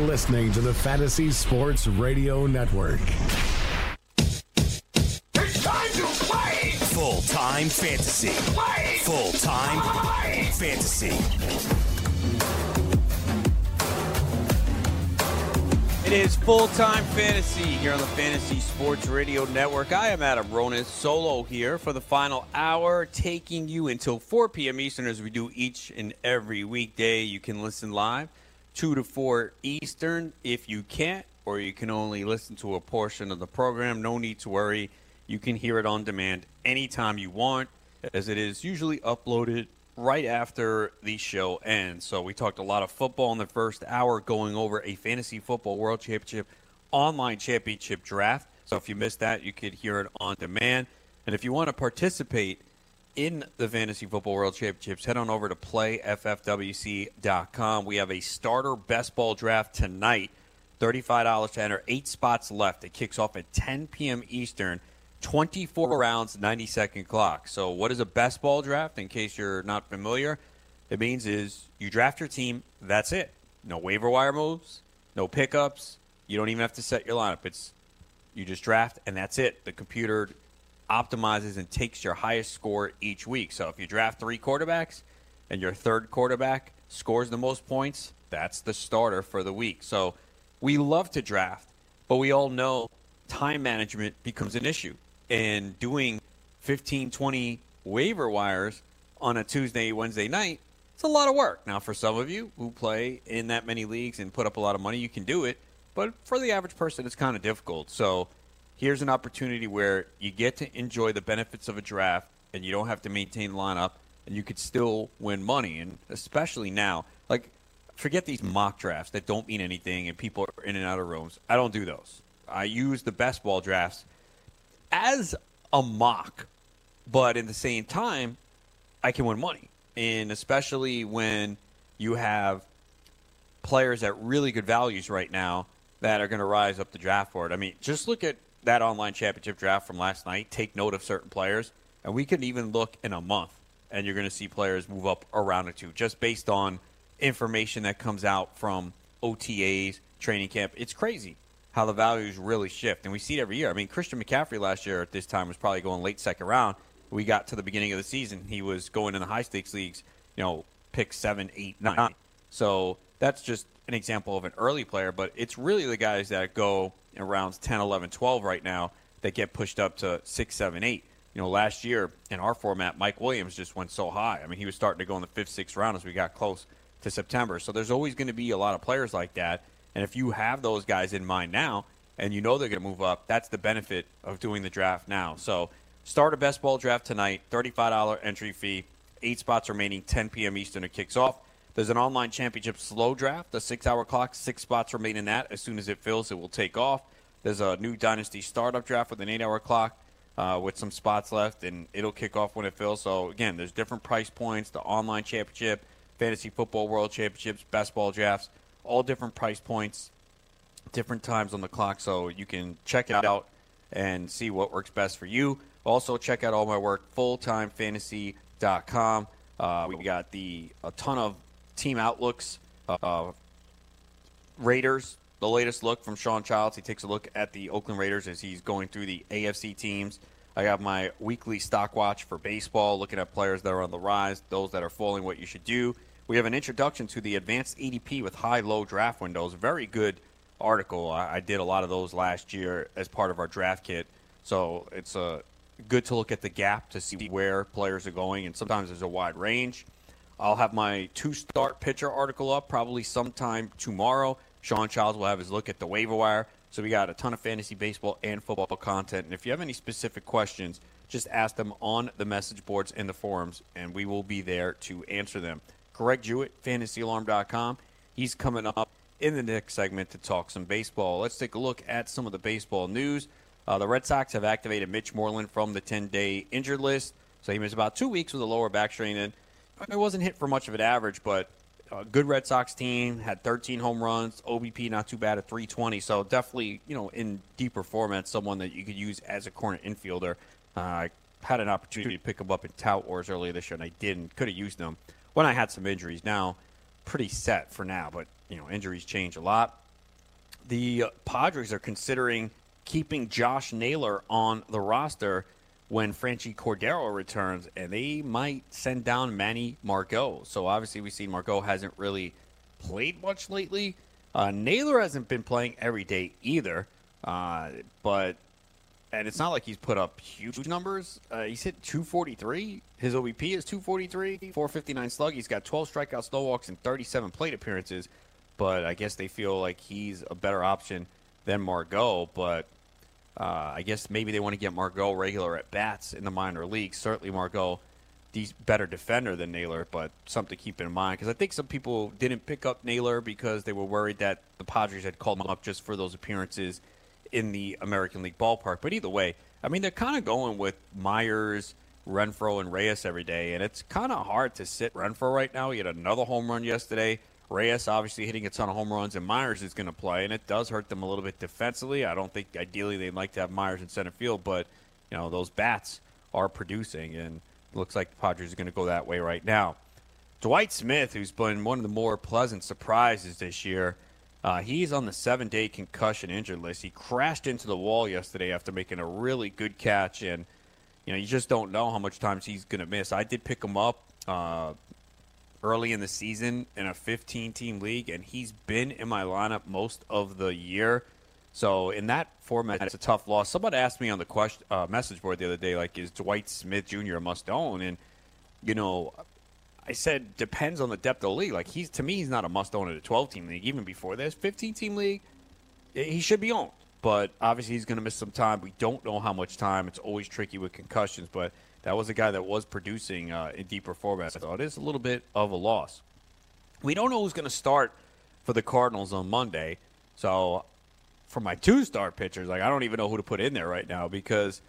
You're listening to the Fantasy Sports Radio Network. It's time to play! Full time fantasy. Play! Full time fantasy. It is full time fantasy here on the Fantasy Sports Radio Network. I am Adam Ronis, solo here for the final hour, taking you until 4 p.m. Eastern as we do each and every weekday. You can listen live 2 to 4 Eastern if you can't, or you can only listen to a portion of the program. No need to worry. You can hear it on demand anytime you want, as it is usually uploaded right after the show ends. So we talked a lot of football in the first hour, going over a fantasy football world championship online championship draft. So if you missed that, you could hear it on demand. And if you want to participate in the fantasy football world championships, head on over to playffwc.com. We have a starter best ball draft tonight. $35 to enter, eight spots left. It kicks off at 10 p.m. Eastern. 24 rounds, 90 second clock. So, what is a best ball draft? In case you're not familiar, it means is you draft your team. That's it. No waiver wire moves, no pickups. You don't even have to set your lineup. It's you just draft and that's it. The computer optimizes and takes your highest score each week. So, if you draft three quarterbacks and your third quarterback scores the most points, that's the starter for the week. So, we love to draft, but we all know time management becomes an issue and doing 15, 20 waiver wires on a Tuesday, Wednesday night, it's a lot of work. Now, for some of you who play in that many leagues and put up a lot of money, you can do it. But for the average person, it's kind of difficult. So here's an opportunity where you get to enjoy the benefits of a draft and you don't have to maintain the lineup and you could still win money. And especially now, like, forget these mock drafts that don't mean anything and people are in and out of rooms. I don't do those. I use the best ball drafts as a mock, but at the same time, I can win money. And especially when you have players at really good values right now that are going to rise up the draft board. I mean, just look at that online championship draft from last night. Take note of certain players, and we can even look in a month, and you're going to see players move up around or two just based on information that comes out from OTAs, training camp. It's crazy how the values really shift. And we see it every year. I mean, Christian McCaffrey last year at this time was probably going late second round. We got to the beginning of the season, he was going in the high stakes leagues, you know, pick seven, eight, nine. So that's just an example of an early player, but it's really the guys that go in rounds 10, 11, 12 right now that get pushed up to 6, 7, 8. You know, last year in our format, Mike Williams just went so high. I mean, he was starting to go in the fifth, sixth round as we got close to September. So there's always going to be a lot of players like that. And if you have those guys in mind now and you know they're going to move up, that's the benefit of doing the draft now. So start a best ball draft tonight, $35 entry fee, eight spots remaining, 10 p.m. Eastern, it kicks off. There's an online championship slow draft, a six hour clock, six spots remain in that. As soon as it fills, it will take off. There's a new Dynasty startup draft with an eight hour clock uh, with some spots left, and it'll kick off when it fills. So, again, there's different price points the online championship, fantasy football world championships, best ball drafts, all different price points, different times on the clock. So, you can check it out and see what works best for you. Also, check out all my work, fulltimefantasy.com. Uh, we got the a ton of team outlooks. Uh, Raiders, the latest look from Sean Childs. He takes a look at the Oakland Raiders as he's going through the AFC teams. I got my weekly stock watch for baseball, looking at players that are on the rise, those that are falling, what you should do. We have an introduction to the advanced ADP with high low draft windows. Very good article. I, I did a lot of those last year as part of our draft kit. So it's a good to look at the gap to see where players are going, and sometimes there's a wide range. I'll have my two start pitcher article up probably sometime tomorrow. Sean Childs will have his look at the waiver wire. So we got a ton of fantasy baseball and football content. And if you have any specific questions, just ask them on the message boards and the forums, and we will be there to answer them. Greg Jewett, fantasyalarm.com. He's coming up in the next segment to talk some baseball. Let's take a look at some of the baseball news. Uh, the Red Sox have activated Mitch Moreland from the 10 day injured list. So he missed about two weeks with a lower back strain. And it wasn't hit for much of an average, but a good Red Sox team had 13 home runs, OBP not too bad at 320. So definitely, you know, in deeper format, someone that you could use as a corner infielder. Uh, I had an opportunity to pick him up in Tout Wars earlier this year, and I didn't. Could have used him when I had some injuries. Now, pretty set for now, but you know, injuries change a lot. The Padres are considering keeping Josh Naylor on the roster when Franchy Cordero returns, and they might send down Manny Margot. So obviously, we've seen Margot hasn't really played much lately. Uh, Naylor hasn't been playing every day either, uh, but and it's not like he's put up huge numbers. Uh, he's hit 243. His OBP is 243, 459 slug. He's got 12 strikeouts, no walks, and 37 plate appearances. But I guess they feel like he's a better option than Margot. But uh, I guess maybe they want to get Margot regular at bats in the minor leagues. Certainly, Margot, he's better defender than Naylor, but something to keep in mind because I think some people didn't pick up Naylor because they were worried that the Padres had called him up just for those appearances in the American League ballpark. But either way, I mean, they're kind of going with Myers, Renfroe, and Reyes every day, and it's kind of hard to sit Renfroe right now. He had another home run yesterday. Reyes obviously hitting a ton of home runs, and Myers is going to play, and it does hurt them a little bit defensively. I don't think ideally they'd like to have Myers in center field, but you know those bats are producing, and it looks like the Padres are going to go that way right now. Dwight Smith, who's been one of the more pleasant surprises this year, uh, he's on the seven-day concussion injured list. He crashed into the wall yesterday after making a really good catch, and you know you just don't know how much times he's going to miss. I did pick him up. Uh, early in the season in a 15 team league, and he's been in my lineup most of the year. So in that format, it's a tough loss. Somebody asked me on the question uh, message board the other day, like, is Dwight Smith Jr. a must own? And you know, I said depends on the depth of the league. Like he's to me, he's not a must own in a 12 team league. Even before this 15 team league, he should be owned. But obviously, he's going to miss some time. We don't know how much time. It's always tricky with concussions, but that was a guy that was producing uh, in deeper formats. So it is a little bit of a loss. We don't know who's going to start for the Cardinals on Monday. So for my two star pitchers, like I don't even know who to put in there right now because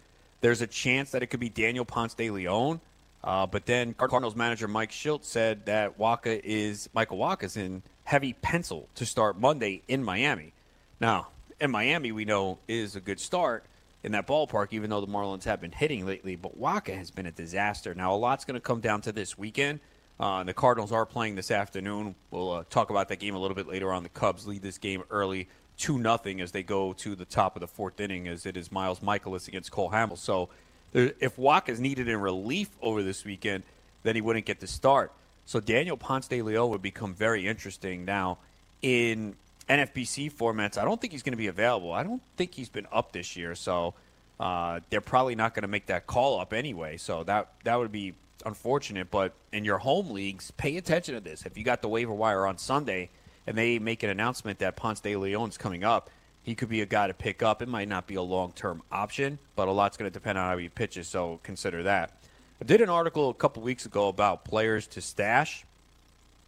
there's a chance that it could be Daniel Ponce de Leon. Uh, but then Cardinals manager Mike Shildt said that Wacha is Michael Wacha's in heavy pencil to start Monday in Miami. Now, in Miami, we know is a good start, in that ballpark, even though the Marlins have been hitting lately. But Wacha has been a disaster. Now, a lot's going to come down to this weekend. Uh, the Cardinals are playing this afternoon. We'll uh, talk about that game a little bit later on. The Cubs lead this game early, 2 nothing as they go to the top of the fourth inning, as it is Miles Mikolas against Cole Hamels. So, there, if Wacha is needed in relief over this weekend, then he wouldn't get the start. So, Daniel Ponce de Leon would become very interesting. Now, in NFBC formats, I don't think he's going to be available. I don't think he's been up this year, so uh, they're probably not going to make that call up anyway. So that that would be unfortunate. But in your home leagues, pay attention to this. If you got the waiver wire on Sunday and they make an announcement that Ponce de Leon's coming up, he could be a guy to pick up. It might not be a long term option, but a lot's going to depend on how he pitches. So consider that. I did an article a couple weeks ago about players to stash,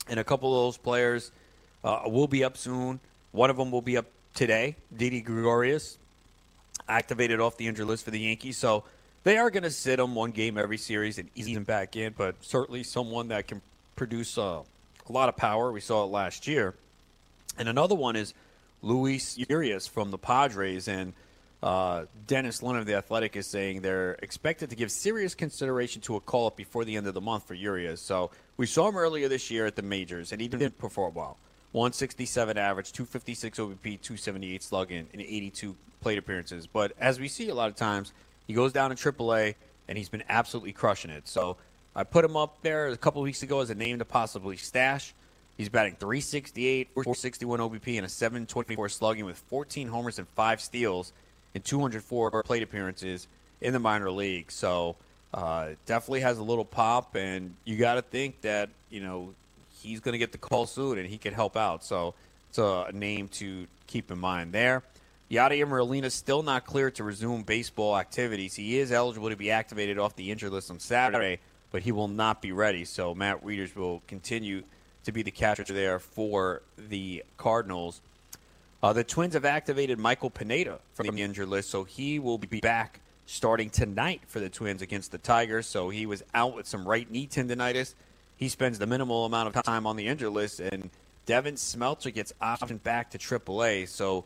and a couple of those players uh, will be up soon. One of them will be up today. Didi Gregorius activated off the injured list for the Yankees, so they are going to sit him one game every series and ease him back in. But certainly someone that can produce uh, a lot of power. We saw it last year. And another one is Luis Urias from the Padres, and uh, Dennis Lin of the Athletic is saying they're expected to give serious consideration to a call up before the end of the month for Urias. So we saw him earlier this year at the majors, and he didn't perform well. 167 average, 256 OBP, 278 slugging, and 82 plate appearances. But as we see a lot of times, he goes down in AAA, and he's been absolutely crushing it. So I put him up there a couple weeks ago as a name to possibly stash. He's batting 368, 461 OBP, and a 724 slugging with 14 homers and five steals and 204 plate appearances in the minor league. So uh, definitely has a little pop, and you got to think that you know he's going to get the call soon and he can help out. So it's a name to keep in mind there. Yadier Molina is still not clear to resume baseball activities. He is eligible to be activated off the injured list on Saturday, but he will not be ready. So Matt Wieters will continue to be the catcher there for the Cardinals. Uh, the Twins have activated Michael Pineda from the injured list, so he will be back starting tonight for the Twins against the Tigers. So he was out with some right knee tendonitis. He spends the minimal amount of time on the injured list, and Devin Smeltzer gets optioned back to AAA. So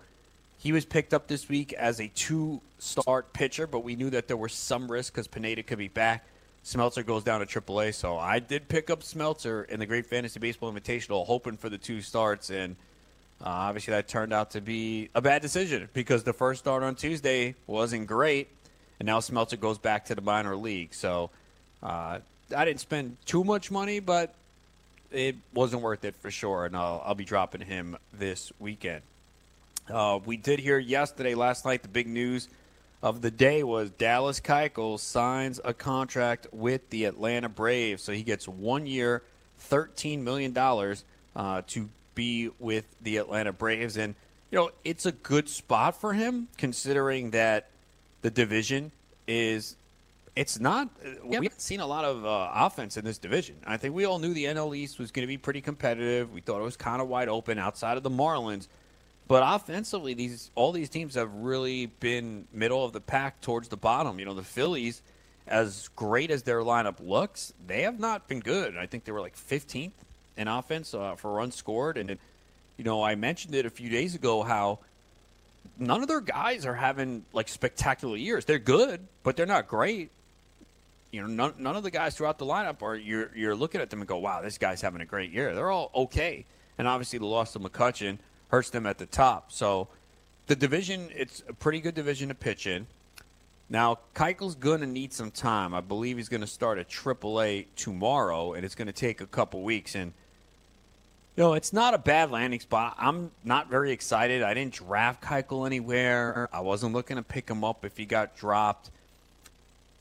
he was picked up this week as a two start pitcher, but we knew that there was some risk because Pineda could be back. Smeltzer goes down to AAA, so I did pick up Smeltzer in the Great Fantasy Baseball Invitational, hoping for the two starts, and uh, obviously that turned out to be a bad decision because the first start on Tuesday wasn't great, and now Smeltzer goes back to the minor league. So uh, I didn't spend too much money, but it wasn't worth it for sure, and I'll, I'll be dropping him this weekend. Uh, we did hear yesterday, last night, the big news of the day was Dallas Keuchel signs a contract with the Atlanta Braves, so he gets one year, thirteen million dollars uh, to be with the Atlanta Braves, and you know it's a good spot for him considering that the division is. It's not. We haven't seen a lot of uh, offense in this division. I think we all knew the NL East was going to be pretty competitive. We thought it was kind of wide open outside of the Marlins. But offensively, these all these teams have really been middle of the pack towards the bottom. You know, the Phillies, as great as their lineup looks, they have not been good. I think they were like 15th in offense uh, for runs scored, and you know, I mentioned it a few days ago how none of their guys are having like spectacular years. They're good, but they're not great. You know, none, none of the guys throughout the lineup are you're you're looking at them and go, wow, this guy's having a great year. They're all okay, and obviously the loss of McCutchen hurts them at the top. So the division, it's a pretty good division to pitch in. Now, Keuchel's going to need some time. I believe he's going to start at AAA tomorrow, and it's going to take a couple weeks. And, you know, it's not a bad landing spot. I'm not very excited. I didn't draft Keuchel anywhere. I wasn't looking to pick him up if he got dropped.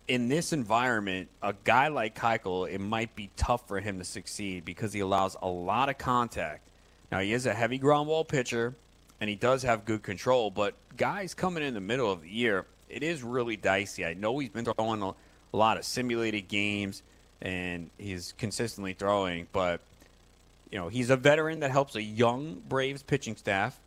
In this environment, a guy like Keuchel, it might be tough for him to succeed because he allows a lot of contact now, he is a heavy ground ball pitcher, and he does have good control, but guys coming in the middle of the year, it is really dicey. I know he's been throwing a, a lot of simulated games, and he's consistently throwing, but you know he's a veteran that helps a young Braves pitching staff.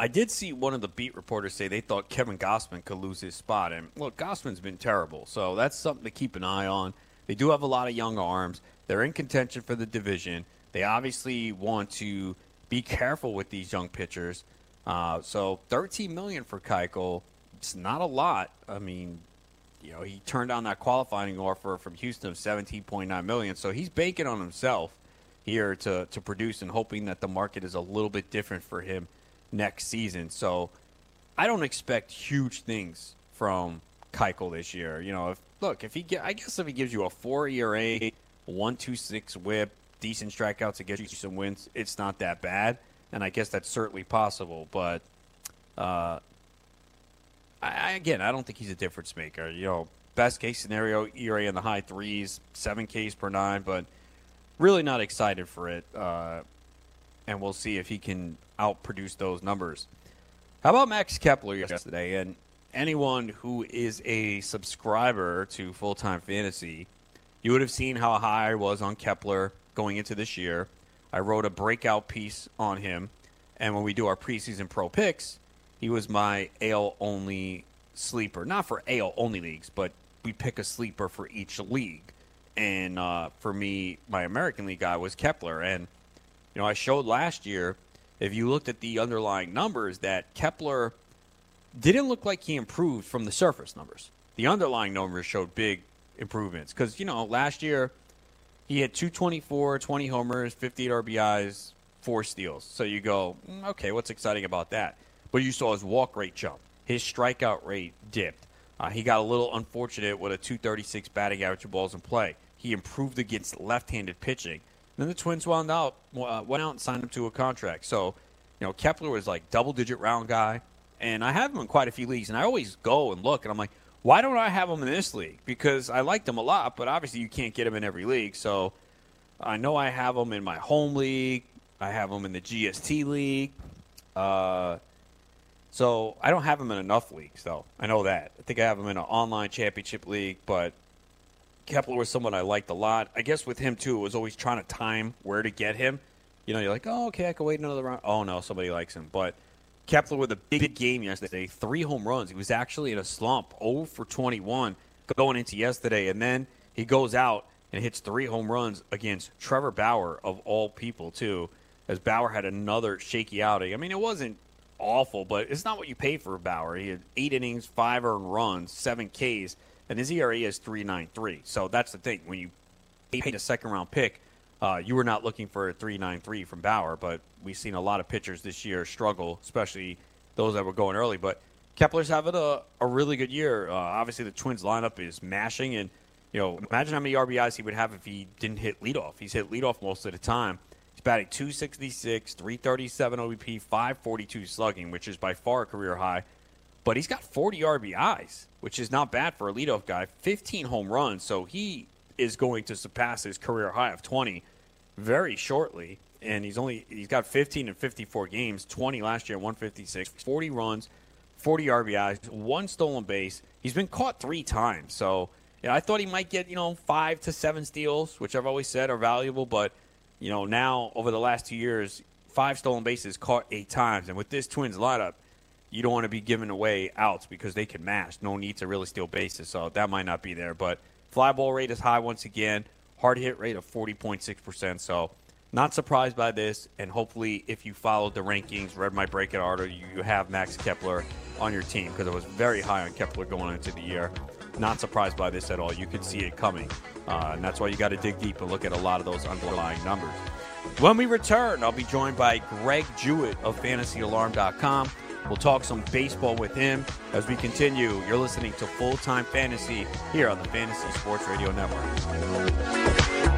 I did see one of the beat reporters say they thought Kevin Gausman could lose his spot, and look, Gausman's been terrible, so that's something to keep an eye on. They do have a lot of young arms. They're in contention for the division. They obviously want to be careful with these young pitchers. Uh, so 13 million for Keuchel, it's not a lot. I mean, you know, he turned down that qualifying offer from Houston of 17.9 million, so he's banking on himself here to to produce and hoping that the market is a little bit different for him next season. So I don't expect huge things from Keuchel this year. You know, if look if he get, I guess if he gives you a four ERA, one two six WHIP, decent strikeouts to get you some wins, it's not that bad. And I guess that's certainly possible. But uh, I, again, I don't think he's a difference maker. You know, best case scenario, ERA in the high threes, seven Ks per nine, but really not excited for it. Uh, and we'll see if he can outproduce those numbers. How about Max Kepler yesterday? And anyone who is a subscriber to Full Time Fantasy, you would have seen how high I was on Kepler going into this year. I wrote a breakout piece on him, and when we do our preseason pro picks, he was my ale only sleeper. Not for ale only leagues, but we pick a sleeper for each league. And uh, for me, my American League guy was Kepler. And, you know, I showed last year, if you looked at the underlying numbers, that Kepler didn't look like he improved from the surface numbers. The underlying numbers showed big improvements. Because, you know, last year he had 224, 20 homers, 58 RBIs, four steals. So you go, mm, okay, what's exciting about that? But you saw his walk rate jump. His strikeout rate dipped. Uh, he got a little unfortunate with a 236 batting average of balls in play. He improved against left-handed pitching. Then the Twins wound out, uh, went out and signed him to a contract. So, you know, Kepler was like double-digit round guy, and I have him in quite a few leagues. And I always go and look, and I'm like, why don't I have him in this league? Because I liked him a lot, but obviously you can't get him in every league. So I know I have him in my home league. I have him in the GST league. Uh, so I don't have him in enough leagues, though. I know that. I think I have him in an online championship league, but Kepler was someone I liked a lot. I guess with him too, it was always trying to time where to get him. You know, you're like, oh, okay, I can wait another round. Oh no, somebody likes him. But Kepler with a big game yesterday, three home runs. He was actually in a slump, 0 for 21 going into yesterday, and then he goes out and hits three home runs against Trevor Bauer of all people too. As Bauer had another shaky outing. I mean, it wasn't awful, but it's not what you pay for Bauer. He had eight innings, five earned runs, seven Ks, and his ERA is three nine three. So that's the thing. When you paid a second round pick, uh, you were not looking for a three nine three from Bauer, but we've seen a lot of pitchers this year struggle, especially those that were going early. But Kepler's having a, a really good year. Uh, obviously, the Twins lineup is mashing, and you know, imagine how many RBIs he would have if he didn't hit leadoff. He's hit leadoff most of the time. He's batting 266, 337 OBP, 542 slugging, which is by far a career high. But he's got 40 RBIs, which is not bad for a leadoff guy. 15 home runs, so he is going to surpass his career high of 20 very shortly. And he's only he's got 15 and 54 games, 20 last year, 156, 40 runs, 40 RBIs, one stolen base. He's been caught three times, so I thought he might get you know five to seven steals, which I've always said are valuable. But you know now over the last two years, five stolen bases caught eight times, and with this Twins lineup, you don't want to be giving away outs because they can mash. No need to really steal bases, so that might not be there. But fly ball rate is high once again. Hard hit rate of 40.6%. So not surprised by this. And hopefully, if you followed the rankings, read my breakout article, you have Max Kepler on your team because I was very high on Kepler going into the year. Not surprised by this at all. You could see it coming. Uh, and that's why you got to dig deep and look at a lot of those underlying numbers. When we return, I'll be joined by Greg Jewett of FantasyAlarm.com. We'll talk some baseball with him as we continue. You're listening to Full Time Fantasy here on the Fantasy Sports Radio Network.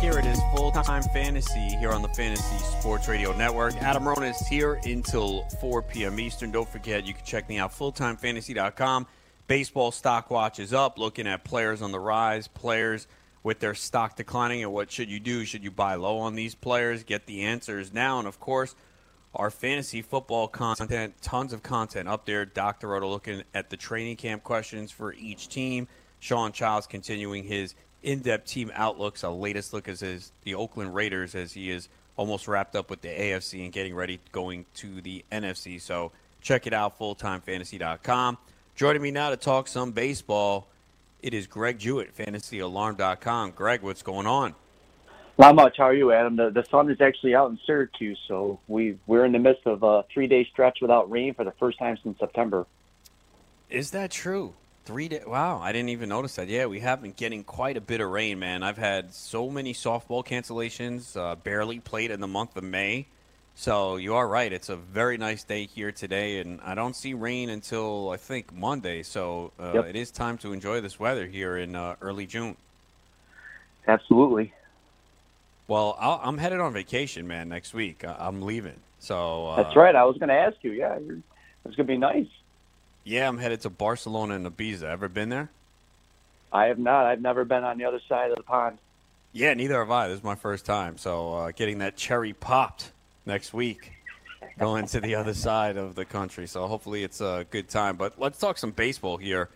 here it is full time fantasy here on the Fantasy Sports Radio Network. Adam Rona is here until 4 p.m. Eastern. Don't forget, you can check me out fulltimefantasy.com. Baseball stock watch is up, looking at players on the rise, players with their stock declining, and what should you do? Should you buy low on these players? Get the answers now. And of course, our fantasy football content, tons of content up there. Dr. Roto looking at the training camp questions for each team. Sean Childs continuing his in-depth team outlooks. Our latest look is, is the Oakland Raiders as he is almost wrapped up with the AFC and getting ready going to the NFC. So check it out, fulltimefantasy.com. Joining me now to talk some baseball, it is Greg Jewett, fantasyalarm.com. Greg, what's going on? Not much. How are you, Adam? The the sun is actually out in Syracuse, so we we're in the midst of a three day stretch without rain for the first time since September. Is that true? Three days. Wow, I didn't even notice that. Yeah, we have been getting quite a bit of rain, man. I've had so many softball cancellations. Uh, barely played in the month of May. So you are right. It's a very nice day here today, and I don't see rain until I think Monday. So uh, Yep. it is time to enjoy this weather here in uh, early June. Absolutely. Well, I'll, I'm headed on vacation, man. Next week, I- I'm leaving. So uh, That's right. I was going to ask you. Yeah, you're, it's going to be nice. Yeah, I'm headed to Barcelona and Ibiza. Ever been there? I have not. I've never been on the other side of the pond. Yeah, neither have I. This is my first time. So uh, getting that cherry popped next week, going to the other side of the country. So hopefully it's a good time. But let's talk some baseball here.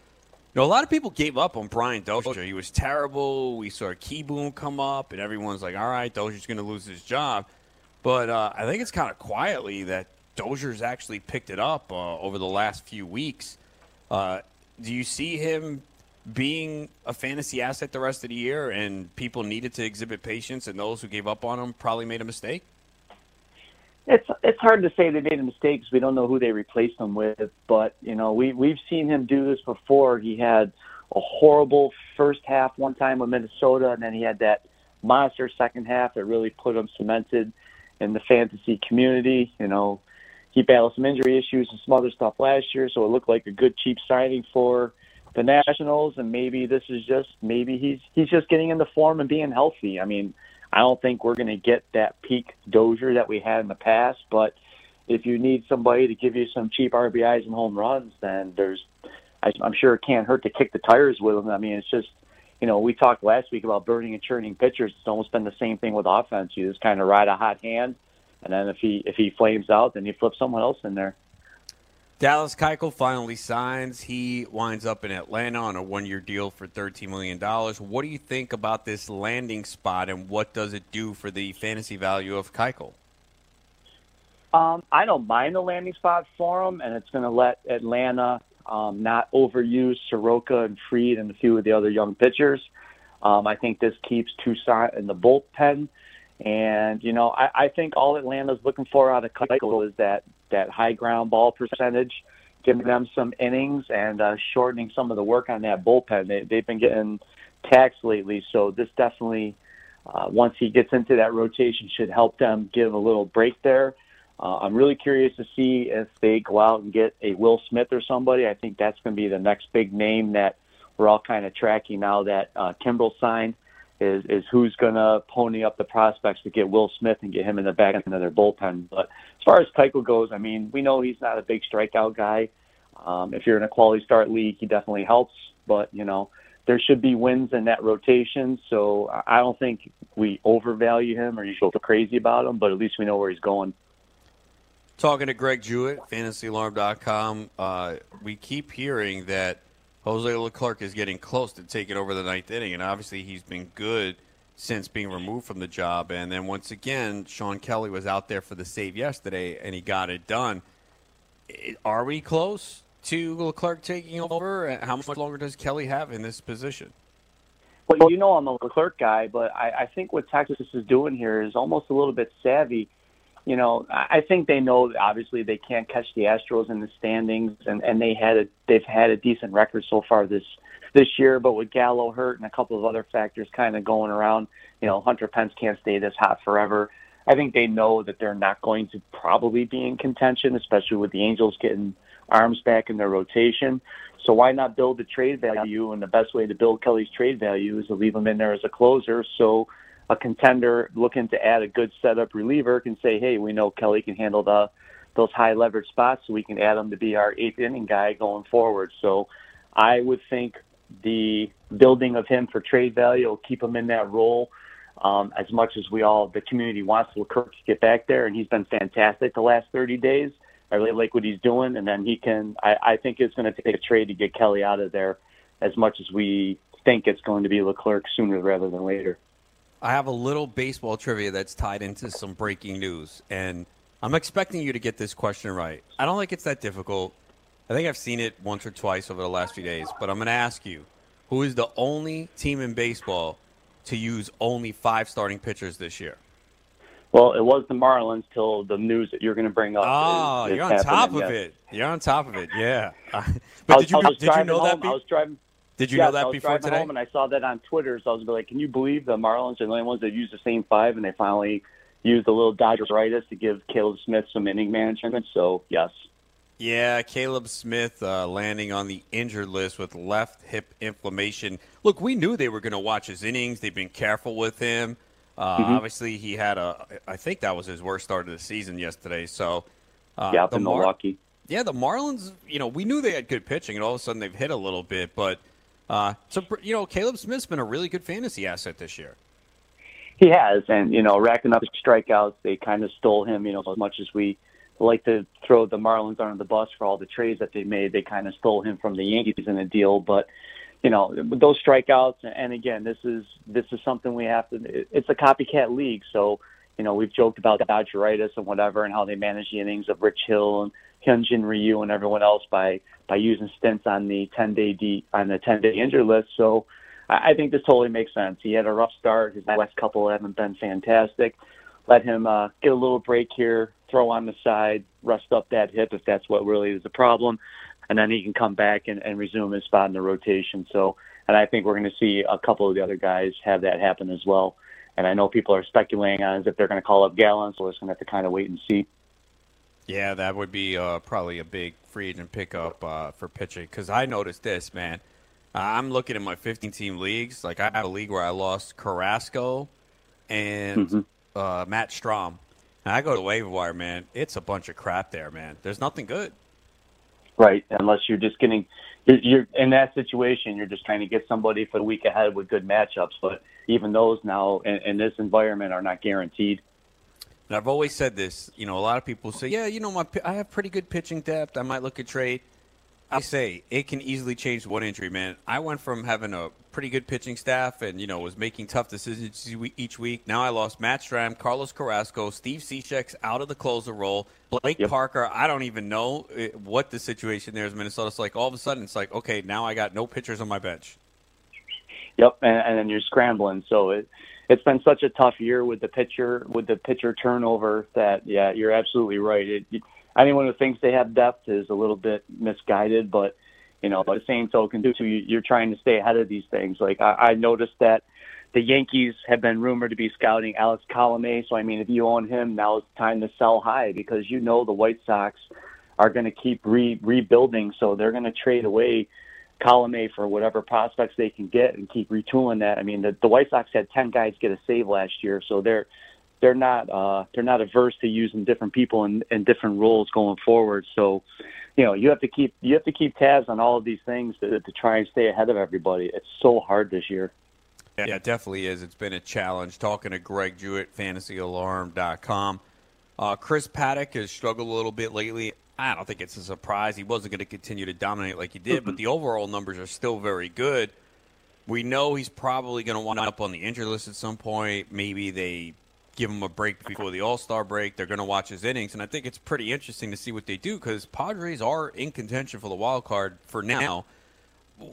You know, a lot of people gave up on Brian Dozier. He was terrible. We saw a Kieboom come up, and everyone's like, all right, Dozier's going to lose his job. But uh, I think it's kind of quietly that Dozier's actually picked it up uh, over the last few weeks. Uh, do you see him being a fantasy asset the rest of the year, and people needed to exhibit patience, and those who gave up on him probably made a mistake? It's it's hard to say they made a mistake because we don't know who they replaced him with. But you know, we we've seen him do this before. He had a horrible first half one time with Minnesota, and then he had that monster second half that really put him cemented in the fantasy community. You know, he battled some injury issues and some other stuff last year, so it looked like a good cheap signing for the Nationals. And maybe this is just maybe he's he's just getting into form and being healthy. I mean, I don't think we're going to get that peak Dozier that we had in the past, but if you need somebody to give you some cheap RBIs and home runs, then there's I'm sure it can't hurt to kick the tires with him. I mean, it's just you know we talked last week about burning and churning pitchers. It's almost been the same thing with offense. You just kind of ride a hot hand, and then if he if he flames out, then you flip someone else in there. Dallas Keuchel finally signs. He winds up in Atlanta on a one-year deal for $13 million. What do you think about this landing spot, and what does it do for the fantasy value of Keuchel? Um, I don't mind the landing spot for him, and it's going to let Atlanta um, not overuse Soroka and Fried and a few of the other young pitchers. Um, I think this keeps Toussaint in the bullpen, and you know I, I think all Atlanta's looking for out of Keuchel is that that high ground ball percentage, giving them some innings and uh, shortening some of the work on that bullpen. They, they've been getting taxed lately, so this definitely. Uh, once he gets into that rotation, should help them give a little break there. Uh, I'm really curious to see if they go out and get a Will Smith or somebody. I think that's going to be the next big name that we're all kind of tracking now that uh, Kimbrel signed. Is is who's going to pony up the prospects to get Will Smith and get him in the back end of their bullpen. But as far as Keuchel goes, I mean, we know he's not a big strikeout guy. Um, if you're in a quality start league, he definitely helps. But you know, there should be wins in that rotation. So I I don't think we overvalue him or you should go crazy about him. But at least we know where he's going. Talking to Greg Jewett, fantasyalarm.com, uh, we keep hearing that Jose Leclerc is getting close to taking over the ninth inning, and obviously he's been good since being removed from the job. And then once again, Shawn Kelley was out there for the save yesterday, and he got it done. Are we close to Leclerc taking over? How much longer does Kelly have in this position? Well, you know I'm a Leclerc guy, but I, I think what Texas is doing here is almost a little bit savvy. You know, I think they know that obviously they can't catch the Astros in the standings, and and they had a they've had a decent record so far this this year. But with Gallo hurt and a couple of other factors kind of going around, you know, Hunter Pence can't stay this hot forever. I think they know that they're not going to probably be in contention, especially with the Angels getting arms back in their rotation. So why not build the trade value? And the best way to build Kelley's trade value is to leave him in there as a closer. So a contender looking to add a good setup reliever can say, "Hey, we know Kelley can handle the those high leverage spots, so we can add him to be our eighth inning guy going forward." So I would think the building of him for trade value will keep him in that role. Um, as much as we all, the community wants Leclerc to get back there, and he's been fantastic the last 30 days. I really like what he's doing, and then he can. I, I think it's going to take a trade to get Kelley out of there, as much as we think it's going to be Leclerc sooner rather than later. I have a little baseball trivia that's tied into some breaking news, and I'm expecting you to get this question right. I don't think it's that difficult. I think I've seen it once or twice over the last few days, but I'm going to ask you who is the only team in baseball to use only five starting pitchers this year? Well, it was the Marlins till the news that you're going to bring up. Oh, is, is you're on top of yes. it. You're on top of it. Yeah. But was, did you did you know that? Be- I was driving. Did you know that I was before driving today? home and I saw that on Twitter. So I was like, "Can you believe the Marlins are the only ones that use the same five?" And they finally used a little Dodgers Dodgeritis to give Caleb Smith some inning management. So yes. Yeah, Caleb Smith uh, landing on the injured list with left hip inflammation. Look, we knew they were going to watch his innings. They've been careful with him. Uh, Mm-hmm. Obviously, he had a. I think that was his worst start of the season yesterday. So, uh, yeah, up the in Mar- Milwaukee. Yeah, the Marlins. You know, we knew they had good pitching, and all of a sudden they've hit a little bit. But uh, so you know, Caleb Smith's been a really good fantasy asset this year. He has, and you know, racking up strikeouts. They kind of stole him. You know, as much as we like to throw the Marlins under the bus for all the trades that they made, they kind of stole him from the Yankees in a deal. But you know, those strikeouts, and again, this is this is something we have to. It's a copycat league, so you know, we've joked about the Dodgeritis and whatever, and how they manage the innings of Rich Hill and Hyunjin Ryu and everyone else by by using stints on the 10 day D, on the 10 day injury list. So I I think this totally makes sense. He had a rough start. His last couple haven't been fantastic. Let him uh, get a little break here, throw on the side, rest up that hip if that's what really is the problem, and then he can come back and, and resume his spot in the rotation. So, and I think we're going to see a couple of the other guys have that happen as well. And I know people are speculating on if they're going to call up Gallen, so we're just going to have to kind of wait and see. Yeah, that would be uh, probably a big free agent pickup uh, for pitching. Because I noticed this, man. I'm looking at my 15 team leagues. Like I have a league where I lost Carrasco and Mhm. uh, Matt Strahm. And I go to waiver wire, man. It's a bunch of crap there, man. There's nothing good. Right, unless you're just getting, you're, you're in that situation. You're just trying to get somebody for the week ahead with good matchups. But even those now in, in this environment are not guaranteed. And I've always said this. You know, a lot of people say, "Yeah, you know, my I have pretty good pitching depth. I might look at trade." I say it can easily change one injury, man. I went from having a pretty good pitching staff and you know was making tough decisions each week. Now I lost Matt Strahm, Carlos Carrasco, Steve Cishek's out of the closer role. Blake Yep. Parker, I don't even know uh, what the situation there is. in Minnesota. It's like all of a sudden it's like, okay, now I got no pitchers on my bench. Yep, and, and then you're scrambling. So it it's been such a tough year with the pitcher with the pitcher turnover that yeah, you're absolutely right. It, anyone who thinks they have depth is a little bit misguided, but you know, by the same token, too, you- you're trying to stay ahead of these things. Like I, I noticed that the Yankees have been rumored to be scouting Alex Colomé. So I mean, if you own him, now it's time to sell high because you know the White Sox are going to keep re- rebuilding. So they're going to trade away Colomé for whatever prospects they can get and keep retooling that. I mean, the, the White Sox had ten guys get a save last year, so they're they're not uh, they're not averse to using different people in, in different roles going forward. So, you know, you have to keep you have to keep tabs on all of these things to, to try and stay ahead of everybody. It's so hard this year. Yeah, it definitely is. It's been a challenge. Talking to Greg Jewett, fantasyalarm.com. Uh, Chris Paddack has struggled a little bit lately. I don't think it's a surprise. He wasn't going to continue to dominate like he did, but the overall numbers are still very good. We know he's probably going to wind up on the injury list at some point. Maybe they give him a break before the All Star break. They're going to watch his innings, and I think it's pretty interesting to see what they do because Padres are in contention for the wild card for now.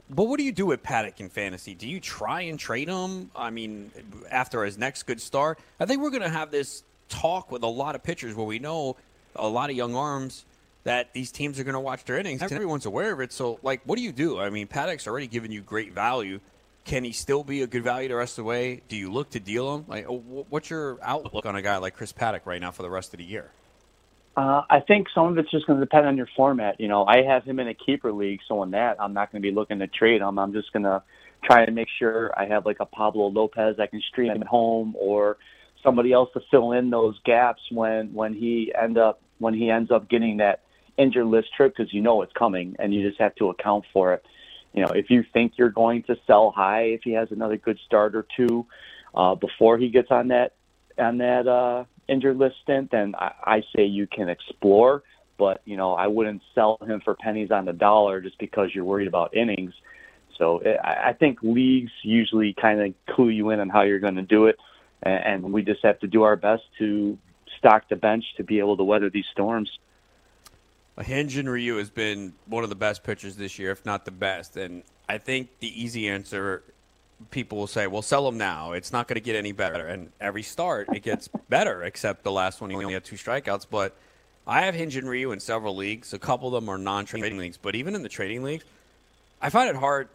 But what do you do with Paddack in fantasy? Do you try and trade him? I mean, after his next good start, I think we're going to have this talk with a lot of pitchers where we know a lot of young arms that these teams are going to watch their innings. Everyone's aware of it. So, like, what do you do? I mean, Paddack's already given you great value. Can he still be a good value the rest of the way? Do you look to deal him? Like, what's your outlook on a guy like Chris Paddack right now for the rest of the year? Uh, I think some of it's just going to depend on your format. You know, I have him in a keeper league, so in that, I'm not going to be looking to trade him. I'm just going to try to make sure I have like a Pablo Lopez I can stream him at home, or somebody else to fill in those gaps when when he end up when he ends up getting that injured list trip because you know it's coming and you just have to account for it. You know, if you think you're going to sell high, if he has another good start or two uh, before he gets on that on that uh, injured list stint, then I, I say you can explore. But you know, I wouldn't sell him for pennies on the dollar just because you're worried about innings. So I I think leagues usually kind of clue you in on how you're going to do it, and, and we just have to do our best to stock the bench to be able to weather these storms. Hyunjin Ryu has been one of the best pitchers this year, if not the best. And I think the easy answer people will say, "Well, sell him now. It's not going to get any better." And every start, it gets better, except the last one he only had two strikeouts. But I have Hyun-Jin Ryu in several leagues. A couple of them are non-trading leagues, but even in the trading leagues, I find it hard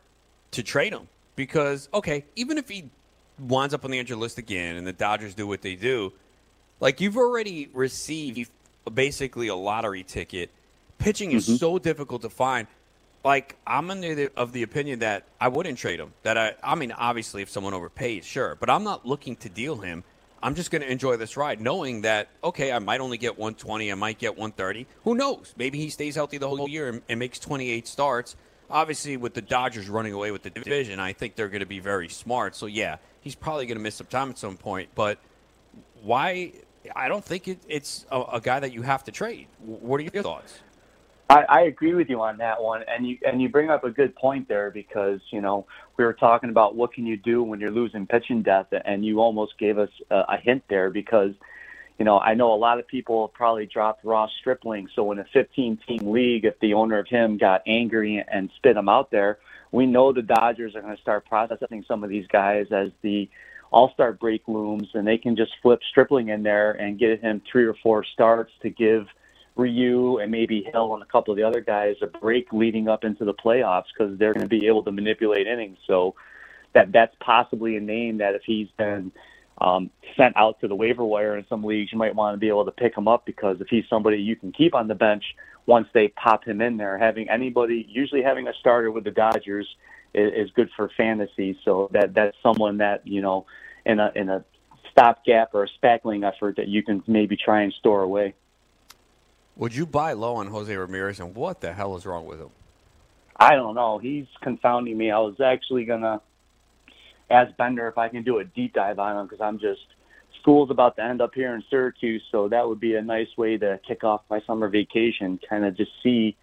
to trade him because okay, even if he winds up on the injured list again and the Dodgers do what they do, like you've already received basically a lottery ticket. Pitching is Mm-hmm. so difficult to find. Like I'm under the, of the opinion that I wouldn't trade him. That I, I mean, obviously, if someone overpays, sure, but I'm not looking to deal him. I'm just going to enjoy this ride, knowing that okay, I might only get 120, I might get 130. Who knows? Maybe he stays healthy the whole year and, and makes 28 starts. Obviously, with the Dodgers running away with the division, I think they're going to be very smart. So yeah, he's probably going to miss some time at some point. But why? I don't think it, it's a, a guy that you have to trade. What are your thoughts? I, I agree with you on that one, and you and you bring up a good point there because you know we were talking about what can you do when you're losing pitching depth, and you almost gave us a, a hint there because you know I know a lot of people probably dropped Ross Stripling, so in a 15 team league, if the owner of him got angry and spit him out there, we know the Dodgers are going to start processing some of these guys as the all star break looms, and they can just flip Stripling in there and get him three or four starts to give Ryu and maybe Hill and a couple of the other guys a break leading up into the playoffs because they're going to be able to manipulate innings. So that that's possibly a name that if he's been um, sent out to the waiver wire in some leagues, you might want to be able to pick him up because if he's somebody you can keep on the bench once they pop him in there, having anybody usually having a starter with the Dodgers is, is good for fantasy. So that that's someone that you know in a in a stopgap or a spackling effort that you can maybe try and store away. Would you buy low on Jose Ramirez, and what the hell is wrong with him? I don't know. He's confounding me. I was actually gonna ask Bender if I can do a deep dive on him because I'm just school's about to end up here in Syracuse, so that would be a nice way to kick off my summer vacation. Kind of just see,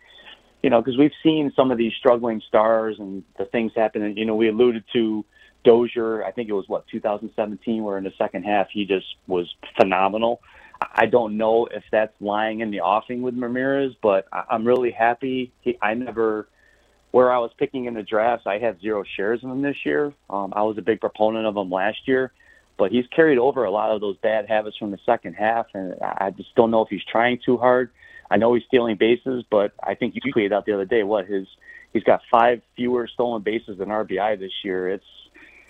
you know, because we've seen some of these struggling stars and the things happening. You know, we alluded to Dozier. I think it was what 2017, where in the second half he just was phenomenal. I don't know if that's lying in the offing with Ramirez, but I'm really happy. He, I never, where I was picking in the drafts, I had zero shares of him this year. Um, I was a big proponent of him last year, but he's carried over a lot of those bad habits from the second half, and I I just don't know if he's trying too hard. I know he's stealing bases, but I think you tweeted out the other day what his he's got five fewer stolen bases than RBI this year. It's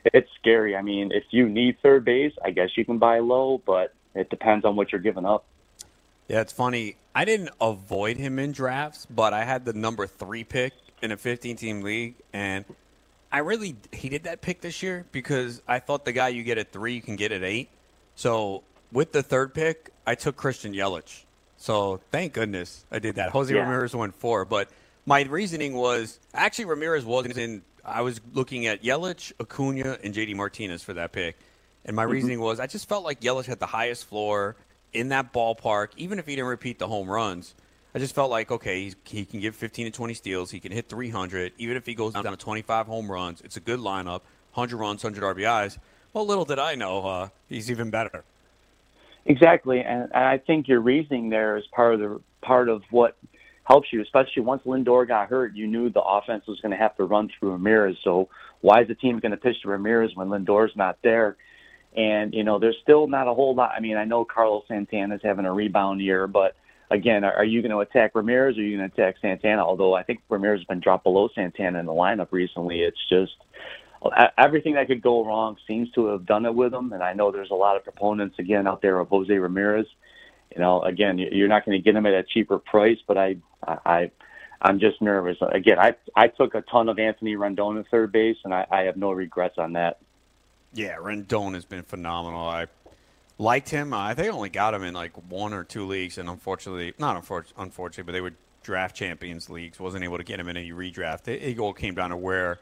it's scary. I mean, if you need third base, I guess you can buy low, but it depends on what you're giving up. Yeah, it's funny. I didn't avoid him in drafts, but I had the number three pick in a 15 team league, and I really hated that pick this year because I thought the guy you get at three, you can get at eight. So with the third pick, I took Christian Yelich. So thank goodness I did that. Jose Yeah. Ramirez went four, but my reasoning was actually Ramirez wasn't in. I was looking at Yelich, Acuna, and JD Martinez for that pick. And my reasoning was I just felt like Yelich had the highest floor in that ballpark, even if he didn't repeat the home runs. I just felt like, okay, he's, he can give 15 to 20 steals. He can hit 300. Even if he goes down to 25 home runs, it's a good lineup 100 runs, 100 RBIs. Well, little did I know, uh, he's even better. Exactly, and, and I think your reasoning there is part of the part of what helps you, especially once Lindor got hurt. You knew the offense was going to have to run through Ramirez. So why is the team going to pitch to Ramirez when Lindor's not there? And you know, there's still not a whole lot. I mean, I know Carlos Santana's having a rebound year, but again, are, are you going to attack Ramirez or are you going to attack Santana? Although I think Ramirez has been dropped below Santana in the lineup recently. It's just everything that could go wrong seems to have done it with him. And I know there's a lot of proponents again out there of Jose Ramirez. You know, again, you- you're not going to get him at a cheaper price, but I, I, I'm just nervous. Again, I I took a ton of Anthony Rendon at third base, and I, I have no regrets on that. Yeah, Rendon has been phenomenal. I liked him. I think I only got him in like one or two leagues, and unfortunately, not unfor- unfortunately, but they were draft champions leagues. Wasn't able to get him in any redraft. It, all came down to where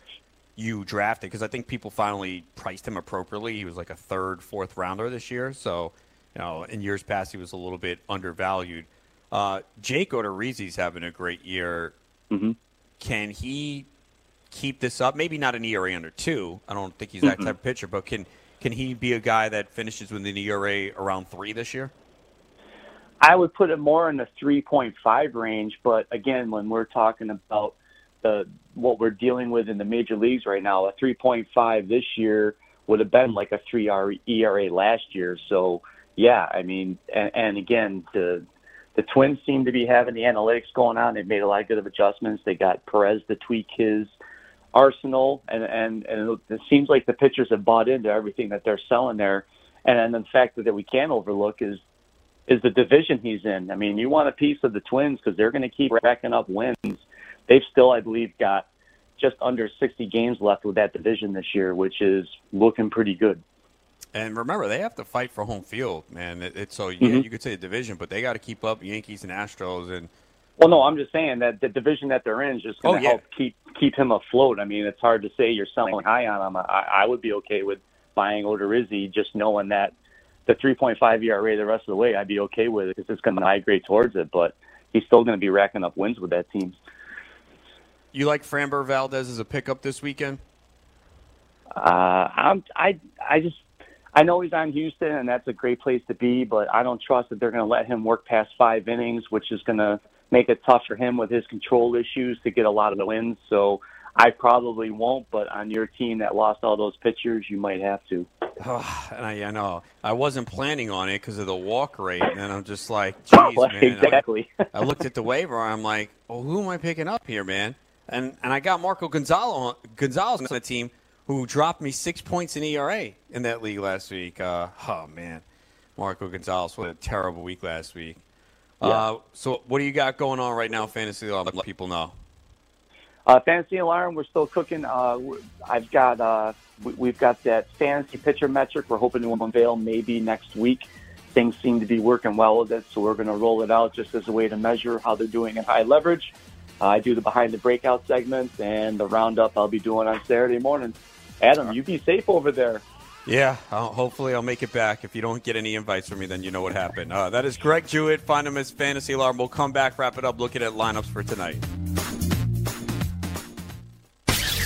you drafted because I think people finally priced him appropriately. He was like a third, fourth rounder this year. So, you know, in years past, he was a little bit undervalued. Uh, Jake Odorizzi's having a great year. Mhm. Can he keep this up? Maybe not an ERA under two. I don't think he's that mm-hmm. type of pitcher, but can can he be a guy that finishes with an ERA around three this year? I would put it more in the 3.5 range, but again, when we're talking about the what we're dealing with in the major leagues right now. A 3.5 this year would have been like a 3 ERA last year. So yeah, I mean, and, and again, the the Twins seem to be having the analytics going on. They've made a lot of good of adjustments. They got Perez to tweak his arsenal, and and and it seems like the pitchers have bought into everything that they're selling there. And, and the fact that we can't overlook is is the division he's in. I mean, you want a piece of the Twins because they're going to keep racking up wins. They've still, I believe, got just under 60 games left with that division this year, which is looking pretty good. And remember, they have to fight for home field, man. It, it's so yeah, mm-hmm. you could say the division, but they got to keep up Yankees and Astros. And well, no, I'm just saying that the division that they're in is just going to oh, yeah. help keep keep him afloat. I mean, it's hard to say you're selling high on him. I, I would be okay with buying Odorizzi, just knowing that the 3.5 ERA the rest of the way, I'd be okay with it because it's going to migrate towards it. But he's still going to be racking up wins with that team. You like Framber Valdez as a pickup this weekend? Uh, I'm, I I just I know he's on Houston, and that's a great place to be. But I don't trust that they're going to let him work past five innings, which is going to make it tough for him with his control issues to get a lot of the wins. So I probably won't, but on your team that lost all those pitchers, you might have to. Oh, and I, I know I wasn't planning on it because of the walk rate, and I'm just like, geez, man. Exactly. I, I, looked at the waiver. I'm like, oh, who am I picking up here, man? And and I got Marco Gonzales Gonzales on the team who dropped me six points in ERA in that league last week. Uh, oh man, Marco Gonzales, what a terrible week last week. Yeah. Uh, so what do you got going on right now, fantasy? Let people know. Uh, fantasy alarm, we're still cooking. Uh, I've got uh, we, have got that fantasy pitcher metric. We're hoping to unveil maybe next week. Things seem to be working well with it, so we're going to roll it out just as a way to measure how they're doing in high leverage. Uh, I do the behind the breakout segments and the roundup I'll be doing on Saturday morning. Adam, you be safe over there. Yeah, I'll, hopefully I'll make it back. If you don't get any invites from me, then you know what happened. Uh, that is Greg Jewett. Find him as Fantasy Alarm. We'll come back, wrap it up, looking at lineups for tonight.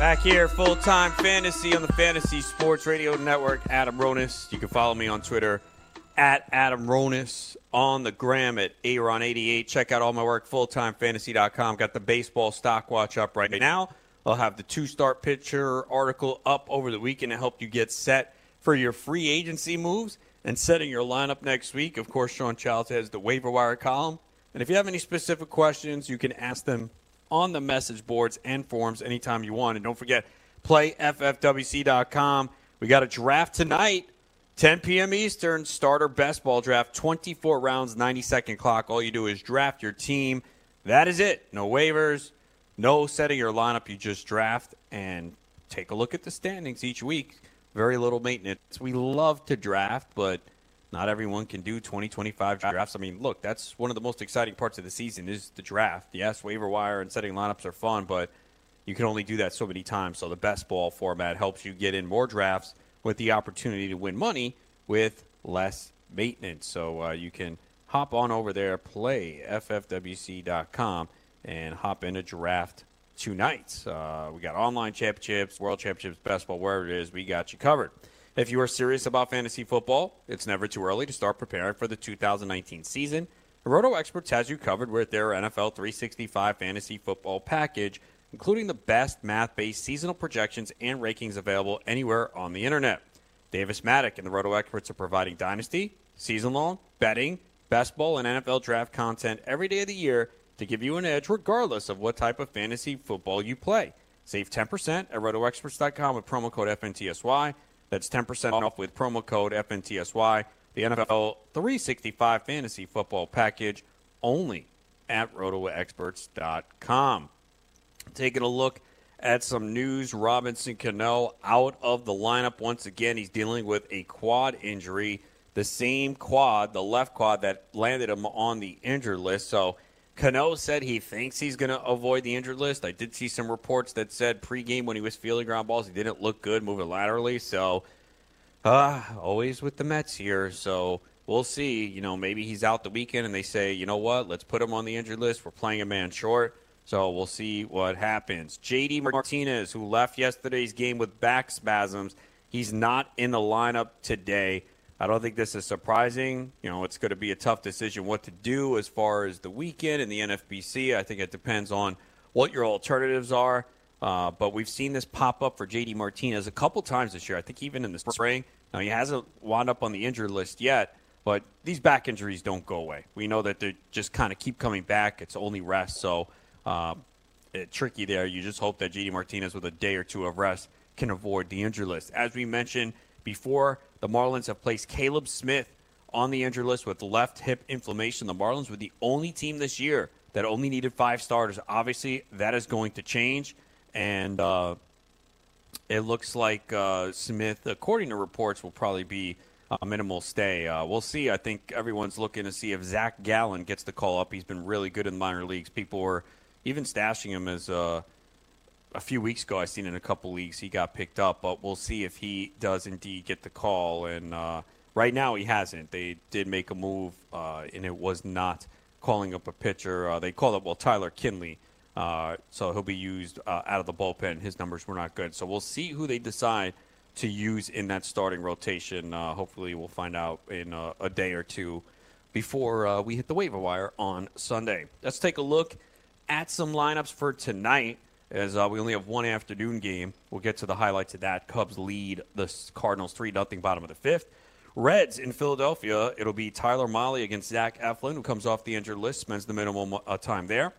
Back here, full time fantasy on the Fantasy Sports Radio Network. Adam Ronis. You can follow me on Twitter at Adam Ronis, on the gram at Aaron88. Check out all my work, fulltimefantasy.com. Got the baseball stock watch up right now. I'll have the two start pitcher article up over the weekend to help you get set for your free agency moves and setting your lineup next week. Of course, Sean Childs has the waiver wire column. And if you have any specific questions, you can ask them on the message boards and forums anytime you want. And don't forget, playffwc.com. We got a draft tonight. 10 p.m. Eastern, starter best ball draft, 24 rounds, 90 second clock. All you do is draft your team. That is it. No waivers, no setting your lineup. You just draft and take a look at the standings each week. Very little maintenance. We love to draft, but not everyone can do 20, 25 drafts. I mean, look, that's one of the most exciting parts of the season is the draft. Yes, waiver wire and setting lineups are fun, but you can only do that so many times. So the best ball format helps you get in more drafts with the opportunity to win money with less maintenance. So uh, you can hop on over there, play ffwc.com, and hop in a draft tonight. Uh, we got online championships, world championships, best ball, wherever it is, we got you covered. If you are serious about fantasy football, it's never too early to start preparing for the 2019 season. Roto Experts has you covered with their NFL 365 fantasy football package, including the best math based seasonal projections and rankings available anywhere on the internet. Davis Maddock and the Roto Experts are providing dynasty, season long, betting, best ball, and NFL draft content every day of the year to give you an edge regardless of what type of fantasy football you play. Save 10% at rotoexperts.com with promo code FNTSY. That's 10% off with promo code FNTSY. The NFL 365 Fantasy Football Package only at rotoexperts.com. Taking a look at some news, Robinson Cano out of the lineup once again. He's dealing with a quad injury, the same quad, the left quad that landed him on the injured list. So Cano said he thinks he's going to avoid the injured list. I did see some reports that said pregame when he was fielding ground balls, he didn't look good moving laterally. So, uh, always with the Mets here. So we'll see. You know, maybe he's out the weekend and they say, you know what, let's put him on the injured list. We're playing a man short. So we'll see what happens. JD Martinez, who left yesterday's game with back spasms, he's not in the lineup today. I don't think this is surprising. You know, it's going to be a tough decision what to do as far as the weekend and the NFBC. I think it depends on what your alternatives are. Uh, but we've seen this pop up for JD Martinez a couple times this year. I think even in the spring. Now, he hasn't wound up on the injured list yet, but these back injuries don't go away. We know that they just kind of keep coming back. It's only rest. So, uh, tricky there. You just hope that JD Martinez, with a day or two of rest, can avoid the injured list. As we mentioned before, the Marlins have placed Caleb Smith on the injured list with left hip inflammation. The Marlins were the only team this year that only needed five starters. Obviously, that is going to change, and uh, it looks like uh, Smith, according to reports, will probably be a minimal stay. Uh, we'll see. I think everyone's looking to see if Zach Gallen gets the call up. He's been really good in the minor leagues. People were even stashing him as uh, a few weeks ago, I seen in a couple leagues he got picked up, but we'll see if he does indeed get the call. And uh, right now he hasn't. They did make a move, uh, and it was not calling up a pitcher. Uh, they called up well Tyler Kinley, uh, so he'll be used uh, out of the bullpen. His numbers were not good, so we'll see who they decide to use in that starting rotation. Uh, hopefully, we'll find out in a day or two before we hit the waiver wire on Sunday. Let's take a look at some lineups for tonight as uh, we only have one afternoon game. We'll get to the highlights of that. Cubs lead the Cardinals 3 0 bottom of the fifth. Reds in Philadelphia, it'll be Tyler Mahle against Zach Eflin, who comes off the injured list, spends the minimum uh, time there.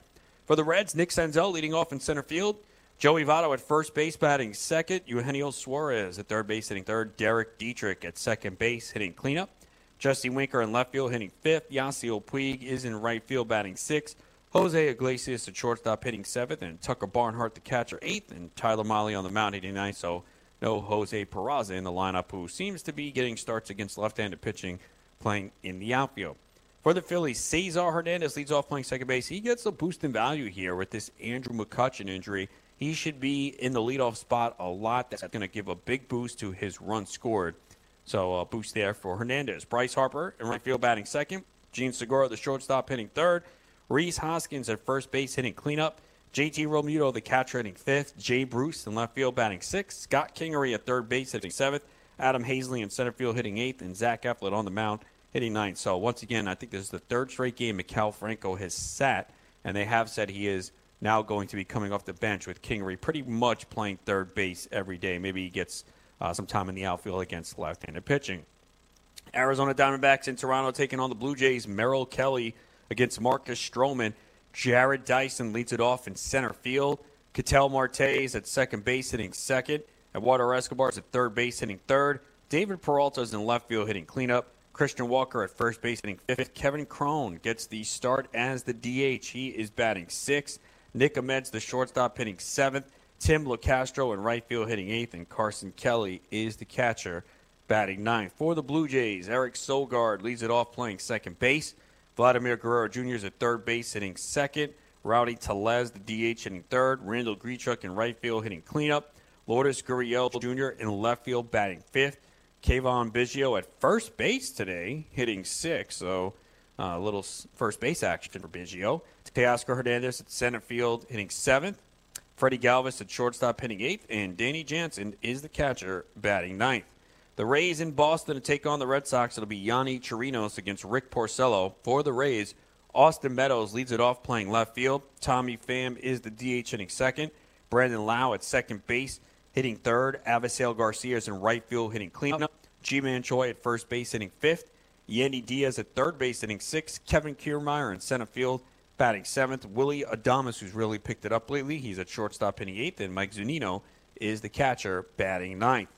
For the Reds, Nick Senzel leading off in center field. Joey Votto at first base batting second. Eugenio Suarez at third base hitting third. Derek Dietrich at second base hitting cleanup. Jesse Winker in left field hitting fifth. Yasiel Puig is in right field batting sixth. Jose Iglesias at shortstop hitting seventh, and Tucker Barnhart the catcher eighth, and Tyler Mahle on the mound hitting ninth. So no Jose Peraza in the lineup, who seems to be getting starts against left-handed pitching, playing in the outfield. For the Phillies, Cesar Hernandez leads off playing second base. He gets a boost in value here with this Andrew McCutchen injury. He should be in the leadoff spot a lot. That's going to give a big boost to his run scored. So a boost there for Hernandez. Bryce Harper in right field batting second. Jean Segura, the shortstop, hitting third. Rhys Hoskins at first base hitting cleanup. JT Realmuto, the catcher, hitting fifth. Jay Bruce in left field batting sixth. Scott Kingery at third base hitting seventh. Adam Haseley in center field hitting eighth. And Zach Eflin on the mound hitting ninth. So once again, I think this is the third straight game Maikel Franco has sat, and they have said he is now going to be coming off the bench with Kingery pretty much playing third base every day. Maybe he gets uh, some time in the outfield against left-handed pitching. Arizona Diamondbacks in Toronto taking on the Blue Jays. Merrill Kelly against Marcus Stroman. Jarrod Dyson leads it off in center field. Ketel Marte is at second base hitting second. Eduardo Escobar is at third base hitting third. David Peralta is in left field hitting cleanup. Christian Walker at first base hitting fifth. Kevin Cron gets the start as the DH. He is batting sixth. Nick Ahmed's the shortstop hitting seventh. Tim Locastro in right field hitting eighth. And Carson Kelly is the catcher batting ninth. For the Blue Jays, Eric Sogard leads it off playing second base. Vladimir Guerrero Jr. is at third base hitting second. Rowdy Tellez, the DH, hitting third. Randall Grichuk in right field hitting cleanup. Lourdes Gurriel Jr. in left field batting fifth. Cavan Biggio at first base today, hitting sixth. So uh, a little first base action for Biggio. Teoscar Hernandez at center field, hitting seventh. Freddie Galvis at shortstop, hitting eighth. And Danny Jansen is the catcher, batting ninth. The Rays in Boston to take on the Red Sox. It'll be Yonny Chirinos against Rick Porcello. For the Rays, Austin Meadows leads it off playing left field. Tommy Pham is the DH hitting second. Brandon Lowe at second base hitting third. Avisail Garcia is in right field hitting cleanup. Ji-Man Choi at first base hitting fifth. Yandy Diaz at third base hitting sixth. Kevin Kiermaier in center field batting seventh. Willy Adames, who's really picked it up lately, he's at shortstop hitting eighth. And Mike Zunino is the catcher batting ninth.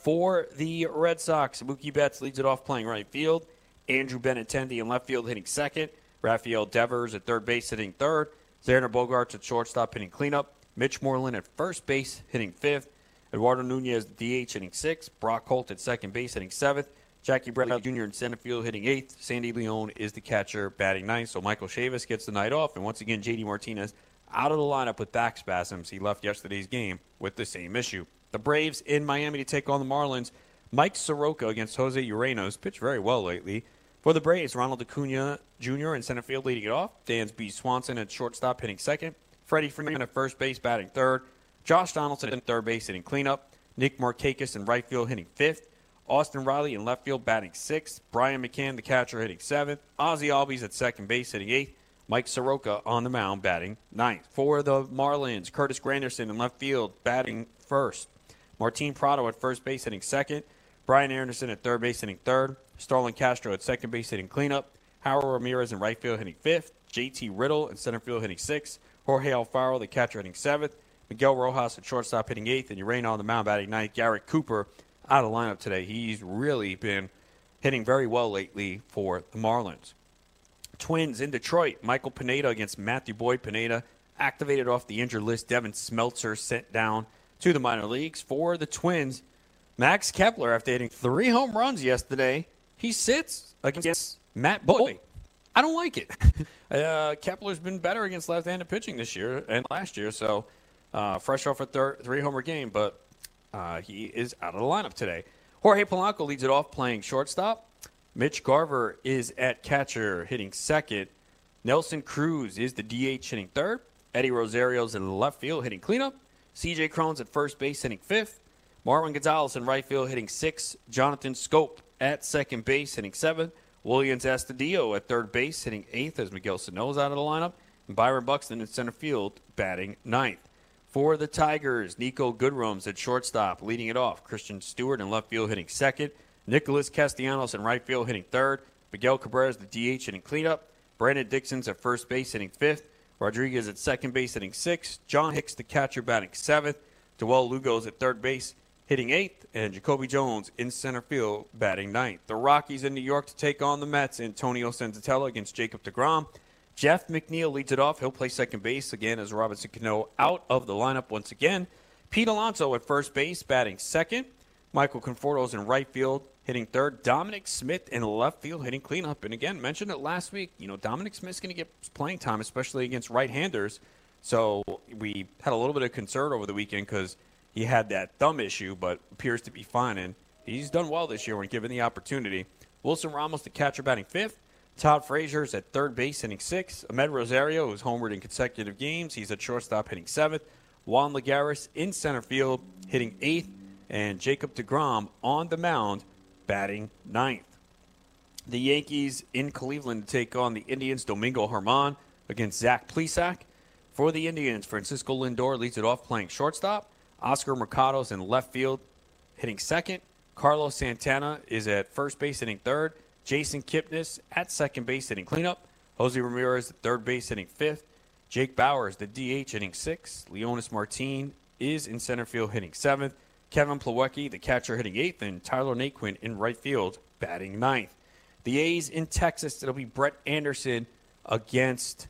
For the Red Sox, Mookie Betts leads it off playing right field. Andrew Benintendi in left field hitting second. Rafael Devers at third base hitting third. Xander Bogaerts at shortstop hitting cleanup. Mitch Moreland at first base, hitting fifth. Eduardo Nunez, DH, hitting sixth. Brock Holt at second base, hitting seventh. Jackie Bradley Jr. in center field, hitting eighth. Sandy Leon is the catcher, batting ninth. So Michael Chavis gets the night off. And once again, JD Martinez out of the lineup with back spasms. He left yesterday's game with the same issue. The Braves in Miami to take on the Marlins. Mike Soroka against Jose Urena. Pitched very well lately. For the Braves, Ronald Acuna Jr. in center field leading it off. Dansby Swanson at shortstop hitting second. Freddie Freeman at first base batting third. Josh Donaldson at third base hitting cleanup. Nick Markakis in right field hitting fifth. Austin Riley in left field batting sixth. Brian McCann, the catcher, hitting seventh. Ozzie Albies at second base hitting eighth. Mike Soroka on the mound batting ninth. For the Marlins, Curtis Granderson in left field batting first. Martin Prado at first base hitting second. Brian Anderson at third base hitting third. Starlin Castro at second base hitting cleanup. Harold Ramirez in right field hitting fifth. JT Riddle in center field hitting sixth. Jorge Alfaro, the catcher, hitting seventh. Miguel Rojas at shortstop hitting eighth, and Urena on the mound batting ninth. Garrett Cooper out of lineup today. He's really been hitting very well lately for the Marlins. Twins in Detroit. Michael Pineda against Matthew Boyd. Pineda activated off the injured list. Devin Smeltzer sent down to the minor leagues for the Twins. Max Kepler, after hitting three home runs yesterday, he sits against Matt Boyd. I don't like it. uh, Kepler's been better against left-handed pitching this year and last year, so uh, fresh off a thir- three-homer game, but uh, he is out of the lineup today. Jorge Polanco leads it off playing shortstop. Mitch Garver is at catcher hitting second. Nelson Cruz is the DH hitting third. Eddie Rosario's in the left field hitting cleanup. CJ Cron's at first base hitting fifth. Marwin Gonzalez in right field hitting sixth. Jonathan Schoop at second base hitting seventh. Willians Astudillo at third base, hitting eighth as Miguel Sano's out of the lineup. And Byron Buxton in center field, batting ninth. For the Tigers, Niko Goodrum's at shortstop, leading it off. Christin Stewart in left field hitting second. Nicholas Castellanos in right field hitting third. Miguel Cabrera the DH hitting cleanup. Brandon Dixon's at first base hitting fifth. Rodriguez at second base hitting sixth. John Hicks, the catcher, batting seventh. Dawel Lugo's at third base hitting eighth, and Jacoby Jones in center field batting ninth. The Rockies in New York to take on the Mets. Antonio Senzatela against Jacob DeGrom. Jeff McNeil leads it off. He'll play second base again as Robinson Cano out of the lineup once again. Pete Alonso at first base batting second. Michael Conforto's in right field hitting third. Dominic Smith in left field hitting cleanup. And again, mentioned it last week. You know, Dominic Smith's going to get playing time, especially against right-handers. So we had a little bit of concern over the weekend because – he had that thumb issue, but appears to be fine. And he's done well this year when given the opportunity. Wilson Ramos, the catcher, batting fifth. Todd Frazier's at third base, hitting sixth. Amed Rosario, who's homered in consecutive games, he's at shortstop, hitting seventh. Juan Lagares in center field, hitting eighth. And Jacob DeGrom on the mound, batting ninth. The Yankees in Cleveland to take on the Indians. Domingo Germán against Zach Plesac. For the Indians, Francisco Lindor leads it off playing shortstop. Oscar Mercado's in left field, hitting second. Carlos Santana is at first base, hitting third. Jason Kipnis at second base, hitting cleanup. Jose Ramirez at third base, hitting fifth. Jake Bauers, the DH, hitting sixth. Leonys Martin is in center field, hitting seventh. Kevin Plawecki, the catcher, hitting eighth, and Tyler Naquin in right field, batting ninth. The A's in Texas, it'll be Brett Anderson against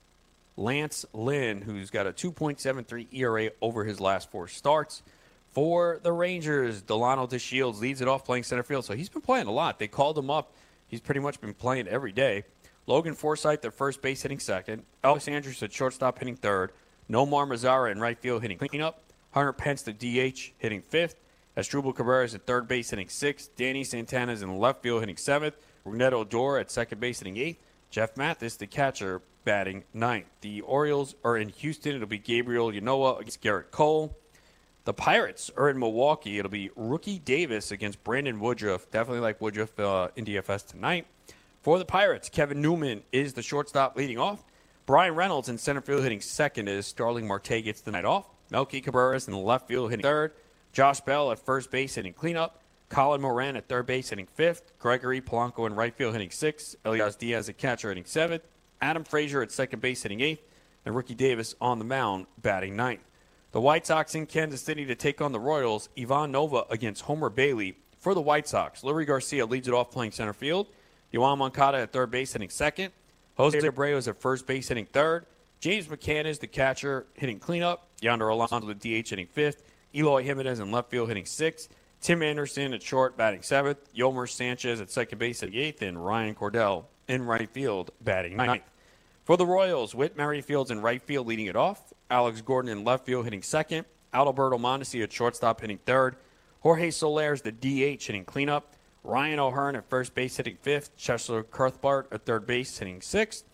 Lance Lynn, who's got a 2.73 ERA over his last four starts. For the Rangers, Delino DeShields leads it off playing center field, so he's been playing a lot. They called him up. He's pretty much been playing every day. Logan Forsythe at first base hitting second. Elvis Andrus at shortstop hitting third. Nomar Mazara in right field hitting cleanup. Hunter Pence the DH hitting fifth. Asdrubal Cabrera is at third base hitting sixth. Danny Santana is in left field hitting seventh. Rougned Odor at second base hitting eighth. Jeff Mathis, the catcher, batting ninth. The Orioles are in Houston. It'll be Gabriel Ynoa against Gerrit Cole. The Pirates are in Milwaukee. It'll be Rookie Davis against Brandon Woodruff. Definitely like Woodruff uh, in DFS tonight. For the Pirates, Kevin Newman is the shortstop leading off. Bryan Reynolds in center field hitting second as Starling Marte gets the night off. Melky Cabrera is in the left field hitting third. Josh Bell at first base hitting cleanup. Colin Moran at third base hitting fifth. Gregory Polanco in right field hitting sixth. Elias Diaz at catcher hitting seventh. Adam Frazier at second base hitting eighth. And Rookie Davis on the mound batting ninth. The White Sox in Kansas City to take on the Royals. Ivan Nova against Homer Bailey for the White Sox. Leury Garcia leads it off playing center field. Yoan Moncada at third base hitting second. Jose Abreu is at first base hitting third. James McCann is the catcher hitting cleanup. Yonder Alonso the DH hitting fifth. Eloy Jimenez in left field hitting sixth. Tim Anderson at short batting seventh, Yolmer Sanchez at second base at eighth, and Ryan Cordell in right field batting ninth. For the Royals, Whit Merrifields in right field leading it off, Alex Gordon in left field hitting second, Adalberto Mondesi at shortstop hitting third, Jorge Soler's the DH hitting cleanup, Ryan O'Hearn at first base hitting fifth, Cheslor Cuthbert at third base hitting sixth,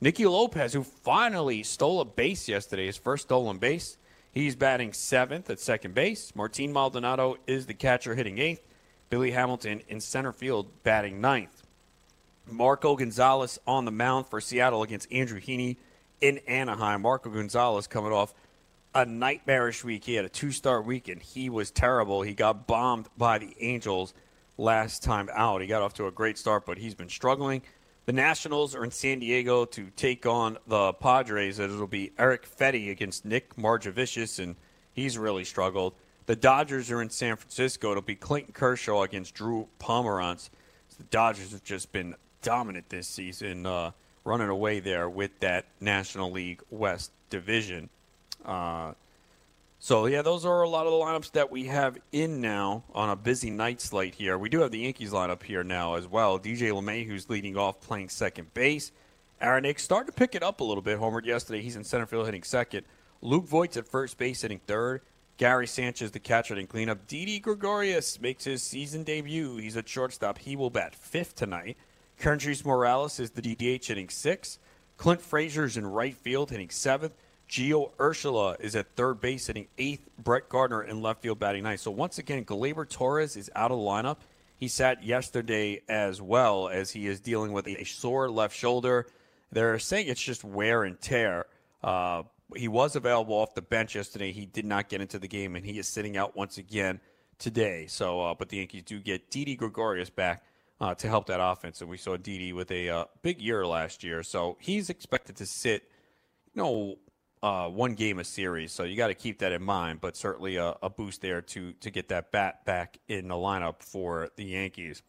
Nicky Lopez, who finally stole a base yesterday, his first stolen base, He's batting seventh at second base. Martin Maldonado is the catcher hitting eighth. Billy Hamilton in center field batting ninth. Marco Gonzales on the mound for Seattle against Andrew Heaney in Anaheim. Marco Gonzales coming off a nightmarish week. He had a two star week and he was terrible. He got bombed by the Angels last time out. He got off to a great start, but he's been struggling. The Nationals are in San Diego to take on the Padres. It'll be Erick Fedde against Nick Margevicius, and he's really struggled. The Dodgers are in San Francisco. It'll be Clayton Kershaw against Drew Pomeranz. The Dodgers have just been dominant this season, uh, running away there with that National League West division. Uh, so yeah, those are a lot of the lineups that we have in now on a busy night slate here. We do have the Yankees lineup here now as well. DJ LeMahieu's leading off, playing second base. Aaron Hicks starting to pick it up a little bit. Homered yesterday. He's in center field hitting second. Luke Voit's at first base hitting third. Gary Sanchez, the catcher, hitting cleanup. Didi Gregorius makes his season debut. He's at shortstop. He will bat fifth tonight. Kendrys Morales is the DH hitting sixth. Clint Frazier's in right field hitting seventh. Gio Urshela is at third base hitting eighth. Brett Gardner in left field batting ninth. So once again, Gleyber Torres is out of the lineup. He sat yesterday as well as he is dealing with a sore left shoulder. They're saying it's just wear and tear. Uh, he was available off the bench yesterday. He did not get into the game, and he is sitting out once again today. So, uh, but the Yankees do get Didi Gregorius back uh, to help that offense, and we saw Didi with a uh, big year last year. So he's expected to sit, you know, uh, one game a series, so you got to keep that in mind. But certainly a, a, boost there to to get that bat back in the lineup for the Yankees.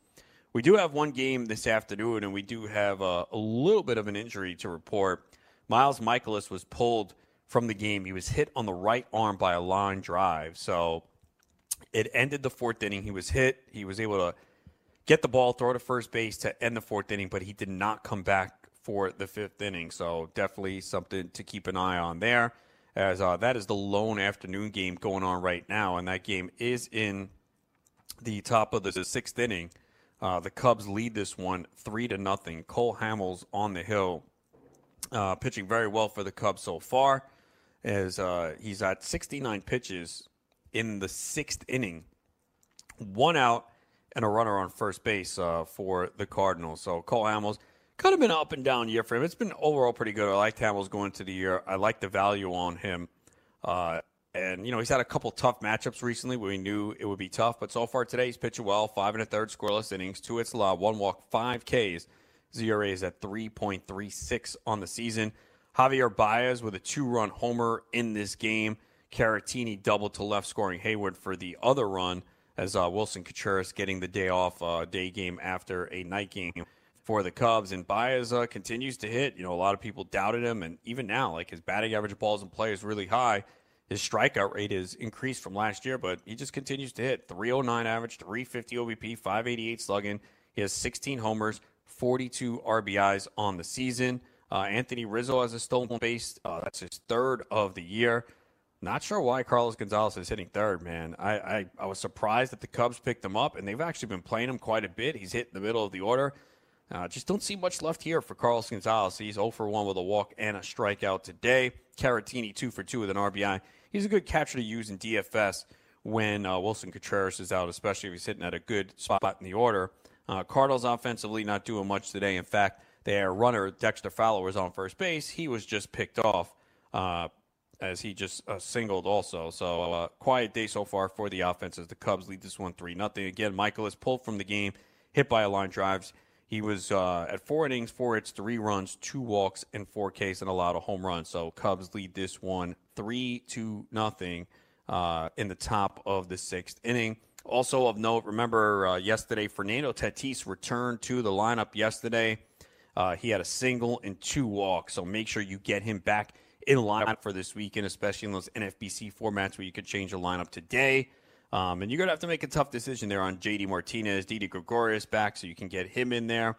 We do have one game this afternoon, and we do have a, a little bit of an injury to report. Miles Mikolas was pulled from the game. He was hit on the right arm by a line drive, so it ended the fourth inning. He was hit. He was able to get the ball, throw to first base to end the fourth inning, but he did not come back for the fifth inning. So definitely something to keep an eye on there, as uh, that is the lone afternoon game going on right now, and that game is in the top of the sixth inning. Uh, the Cubs lead this one three to nothing. Cole Hamels on the hill, uh, pitching very well for the Cubs so far, as uh, he's at 69 pitches in the sixth inning, one out and a runner on first base uh, for the Cardinals. So Cole Hamels Kind of been up and down year for him. It's been overall pretty good. I like Hamels going into the year. I like the value on him. Uh, and, you know, he's had a couple tough matchups recently we knew it would be tough. But so far today, he's pitching well. Five and a third scoreless innings, two hits allowed, one walk, five Ks. ZRA is at 3.36 on the season. Javier Baez with a two run homer in this game Caratini doubled to left, scoring Heyward for the other run as uh, Willson Contreras getting the day off, uh, day game after a night game for the Cubs. And Baez uh, continues to hit. You know, a lot of people doubted him, and even now, like his batting average of balls in play is really high. His strikeout rate is increased from last year, but he just continues to hit 309 average, 350 OBP, 588 slugging. He has 16 homers, 42 RBIs on the season. Uh, Anthony Rizzo has a stolen base. Uh, that's his third of the year. Not sure why Carlos Gonzalez is hitting third, man. I, I, I, was surprised that the Cubs picked him up, and they've actually been playing him quite a bit. He's hit in the middle of the order. Uh, just don't see much left here for Carlos Gonzalez. He's 0 for 1 with a walk and a strikeout today. Caratini 2 for 2 with an RBI he's a good catcher to use in DFS when uh, Willson Contreras is out, especially if he's hitting at a good spot in the order. Uh, Cardinals offensively not doing much today. In fact, their runner Dexter Fowler was on first base. He was just picked off uh, as he just uh, singled also. So uh, quiet day so far for the offense as the Cubs lead this one three nothing. Again, Mikolas pulled from the game, hit by a line drives. He was uh, at four innings, four hits, three runs, two walks, and four Ks, and allowed a home run. So Cubs lead this one three to nothing uh, in the top of the sixth inning. Also of note, remember uh, yesterday, Fernando Tatis returned to the lineup yesterday. Uh, he had a single and two walks, so make sure you get him back in lineup for this weekend, especially in those NFBC formats where you could change the lineup today. Um, and you're going to have to make a tough decision there on JD Martinez, Didi Gregorius back, so you can get him in there.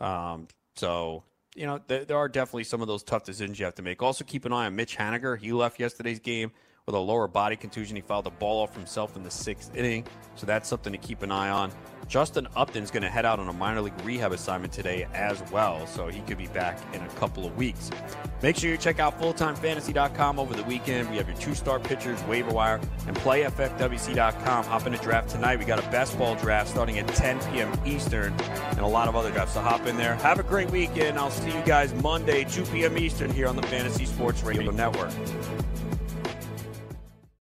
Um, so you know, there, there, are definitely some of those tough decisions you have to make. Also, keep an eye on Mitch Haniger. He left yesterday's game with a lower body contusion. He fouled the ball off himself in the sixth inning, so that's something to keep an eye on. Justin Upton's going to head out on a minor league rehab assignment today as well, so he could be back in a couple of weeks. Make sure you check out fulltimefantasy.com over the weekend. We have your two star pitchers, waiver wire, and playffwc.com. Hop in a draft tonight. We got a best ball draft starting at 10 p.m. Eastern and a lot of other drafts. So hop in there. Have a great weekend. I'll see you guys Monday, 2 p.m. Eastern here on the Fantasy Sports Radio Network.